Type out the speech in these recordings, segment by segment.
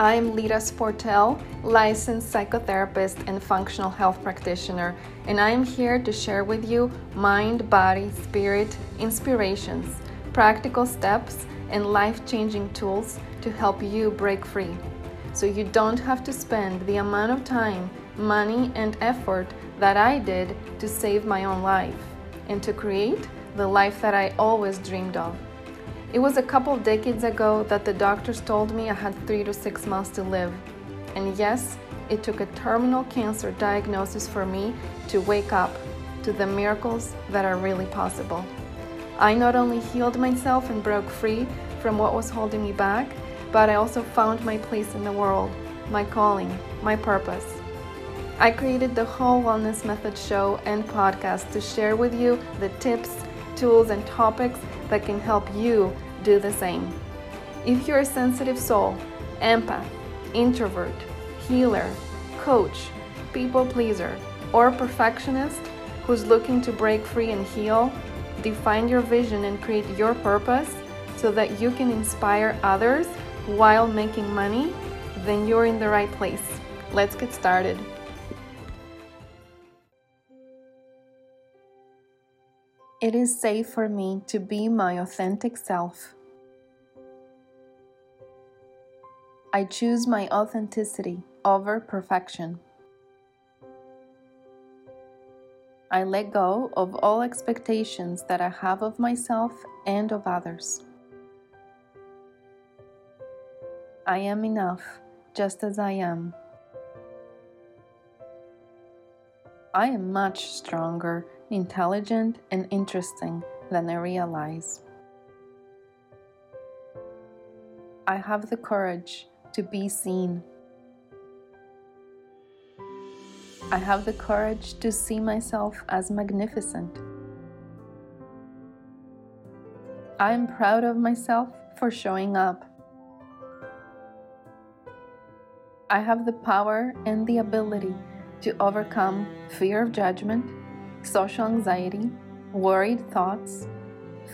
I'm Lita Sportel, licensed psychotherapist and functional health practitioner, and I am here to share with you mind, body, spirit, inspirations, practical steps, and life changing tools to help you break free. So you don't have to spend the amount of time, money, and effort that I did to save my own life and to create the life that I always dreamed of. It was a couple of decades ago that the doctors told me I had three to six months to live. And yes, it took a terminal cancer diagnosis for me to wake up to the miracles that are really possible. I not only healed myself and broke free from what was holding me back, but I also found my place in the world, my calling, my purpose. I created the Whole Wellness Method show and podcast to share with you the tips, tools, and topics that can help you do the same. If you're a sensitive soul, empath, introvert, healer, coach, people pleaser, or perfectionist who's looking to break free and heal, define your vision and create your purpose so that you can inspire others while making money, then you're in the right place. Let's get started. It is safe for me to be my authentic self. I choose my authenticity over perfection. I let go of all expectations that I have of myself and of others. I am enough just as I am. I am much stronger intelligent, and interesting than I realize. I have the courage to be seen. I have the courage to see myself as magnificent. I am proud of myself for showing up. I have the power and the ability to overcome fear of judgment social anxiety, worried thoughts,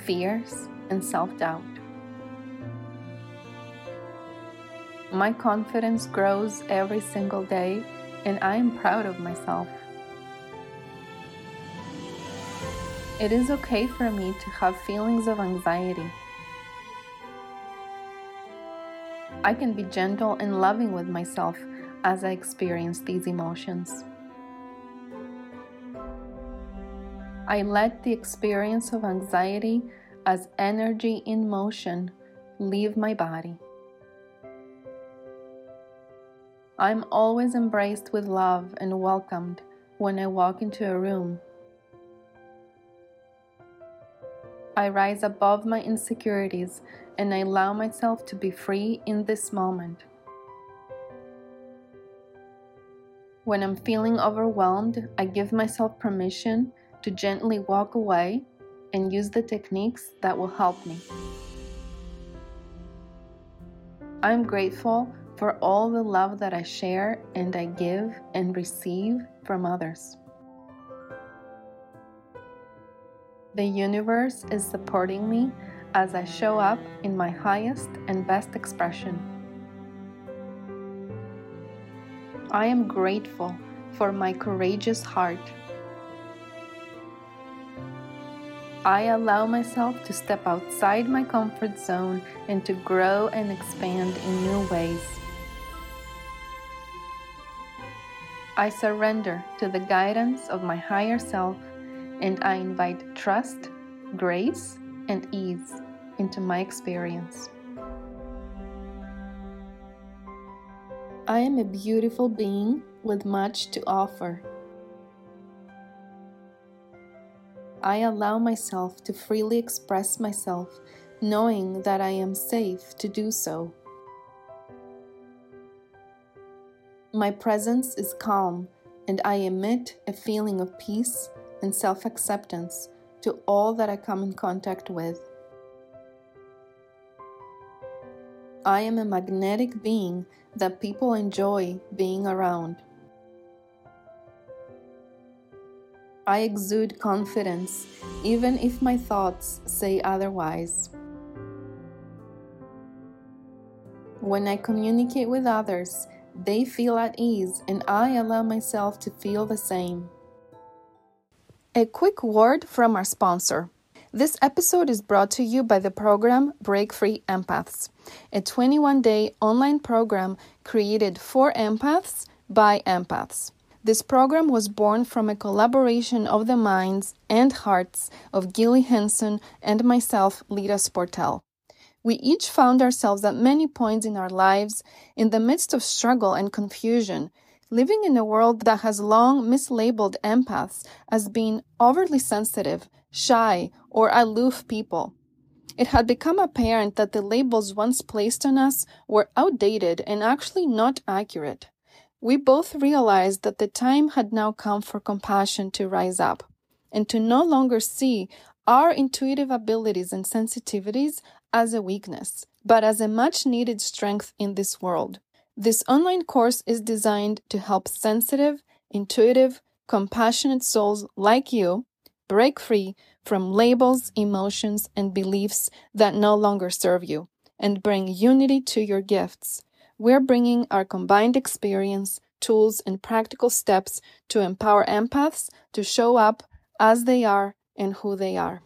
fears, and self doubt. My confidence grows every single day, and I am proud of myself. It is okay for me to have feelings of anxiety. I can be gentle and loving with myself as I experience these emotions. I let the experience of anxiety as energy in motion leave my body. I'm always embraced with love and welcomed when I walk into a room. I rise above my insecurities and I allow myself to be free in this moment. When I'm feeling overwhelmed, I give myself permission to gently walk away and use the techniques that will help me. I'm grateful for all the love that I share and I give and receive from others. The universe is supporting me as I show up in my highest and best expression. I am grateful for my courageous heart I allow myself to step outside my comfort zone and to grow and expand in new ways. I surrender to the guidance of my higher self and I invite trust, grace, and ease into my experience. I am a beautiful being with much to offer. I allow myself to freely express myself, knowing that I am safe to do so. My presence is calm, and I emit a feeling of peace and self acceptance to all that I come in contact with. I am a magnetic being that people enjoy being around. I exude confidence, even if my thoughts say otherwise. When I communicate with others, they feel at ease and I allow myself to feel the same. A quick word from our sponsor. This episode is brought to you by the program Break Free Empaths, a 21 day online program created for empaths by empaths. This program was born from a collaboration of the minds and hearts of Gilly Henson and myself, Lita Sportel. We each found ourselves at many points in our lives in the midst of struggle and confusion, living in a world that has long mislabeled empaths as being overly sensitive, shy, or aloof people. It had become apparent that the labels once placed on us were outdated and actually not accurate. We both realized that the time had now come for compassion to rise up and to no longer see our intuitive abilities and sensitivities as a weakness, but as a much needed strength in this world. This online course is designed to help sensitive, intuitive, compassionate souls like you break free from labels, emotions, and beliefs that no longer serve you and bring unity to your gifts. We're bringing our combined experience, tools, and practical steps to empower empaths to show up as they are and who they are.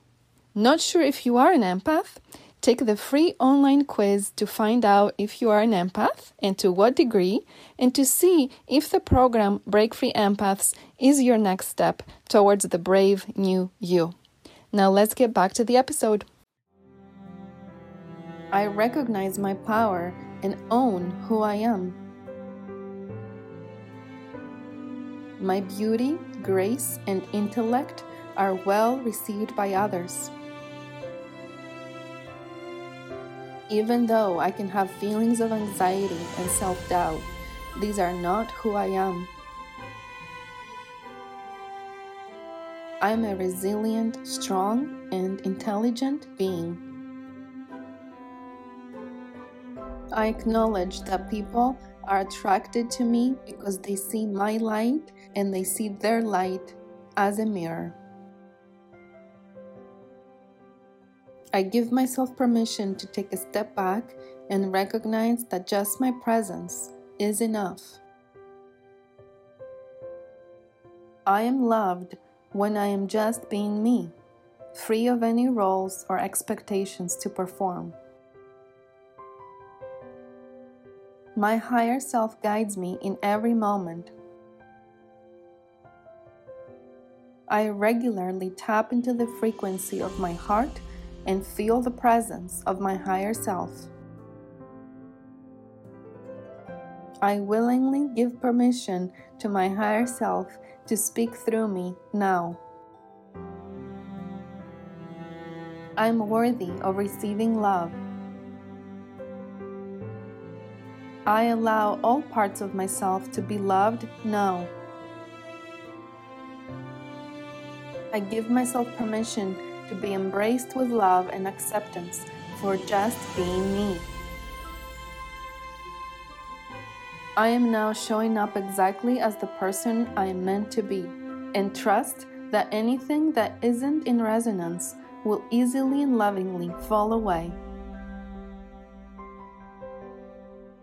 Not sure if you are an empath? Take the free online quiz to find out if you are an empath and to what degree, and to see if the program Break Free Empaths is your next step towards the brave new you. Now let's get back to the episode. I recognize my power and own who I am. My beauty, grace, and intellect are well received by others. Even though I can have feelings of anxiety and self doubt, these are not who I am. I am a resilient, strong, and intelligent being. I acknowledge that people are attracted to me because they see my light and they see their light as a mirror. I give myself permission to take a step back and recognize that just my presence is enough. I am loved when I am just being me, free of any roles or expectations to perform. My higher self guides me in every moment. I regularly tap into the frequency of my heart and feel the presence of my higher self. I willingly give permission to my higher self to speak through me now. I am worthy of receiving love. I allow all parts of myself to be loved now. I give myself permission to be embraced with love and acceptance for just being me. I am now showing up exactly as the person I am meant to be and trust that anything that isn't in resonance will easily and lovingly fall away.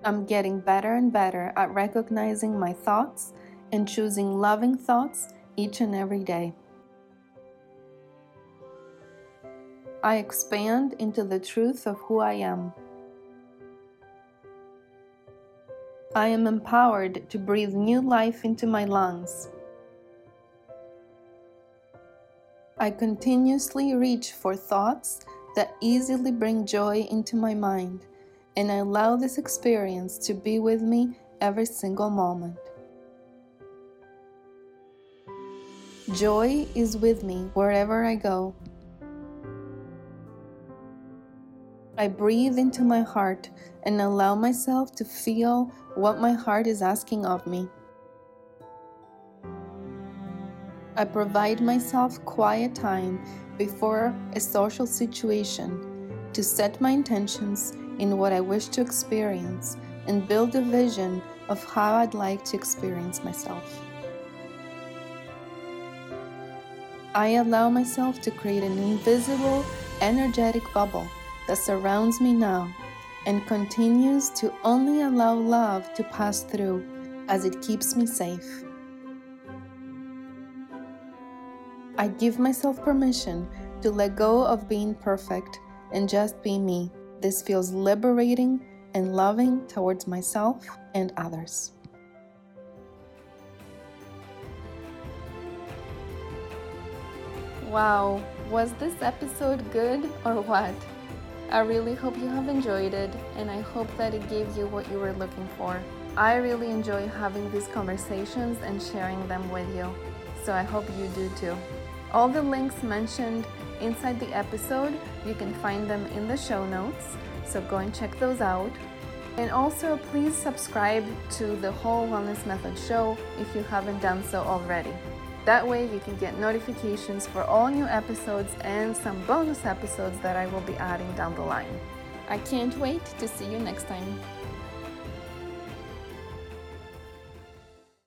I'm getting better and better at recognizing my thoughts and choosing loving thoughts each and every day. I expand into the truth of who I am. I am empowered to breathe new life into my lungs. I continuously reach for thoughts that easily bring joy into my mind, and I allow this experience to be with me every single moment. Joy is with me wherever I go. I breathe into my heart and allow myself to feel what my heart is asking of me. I provide myself quiet time before a social situation to set my intentions in what I wish to experience and build a vision of how I'd like to experience myself. I allow myself to create an invisible, energetic bubble that surrounds me now and continues to only allow love to pass through as it keeps me safe. I give myself permission to let go of being perfect and just be me. This feels liberating and loving towards myself and others. Wow, was this episode good or what? I really hope you have enjoyed it and I hope that it gave you what you were looking for. I really enjoy having these conversations and sharing them with you, so I hope you do too. All the links mentioned inside the episode, you can find them in the show notes, so go and check those out. And also, please subscribe to the Whole Wellness Method show if you haven't done so already. That way, you can get notifications for all new episodes and some bonus episodes that I will be adding down the line. I can't wait to see you next time.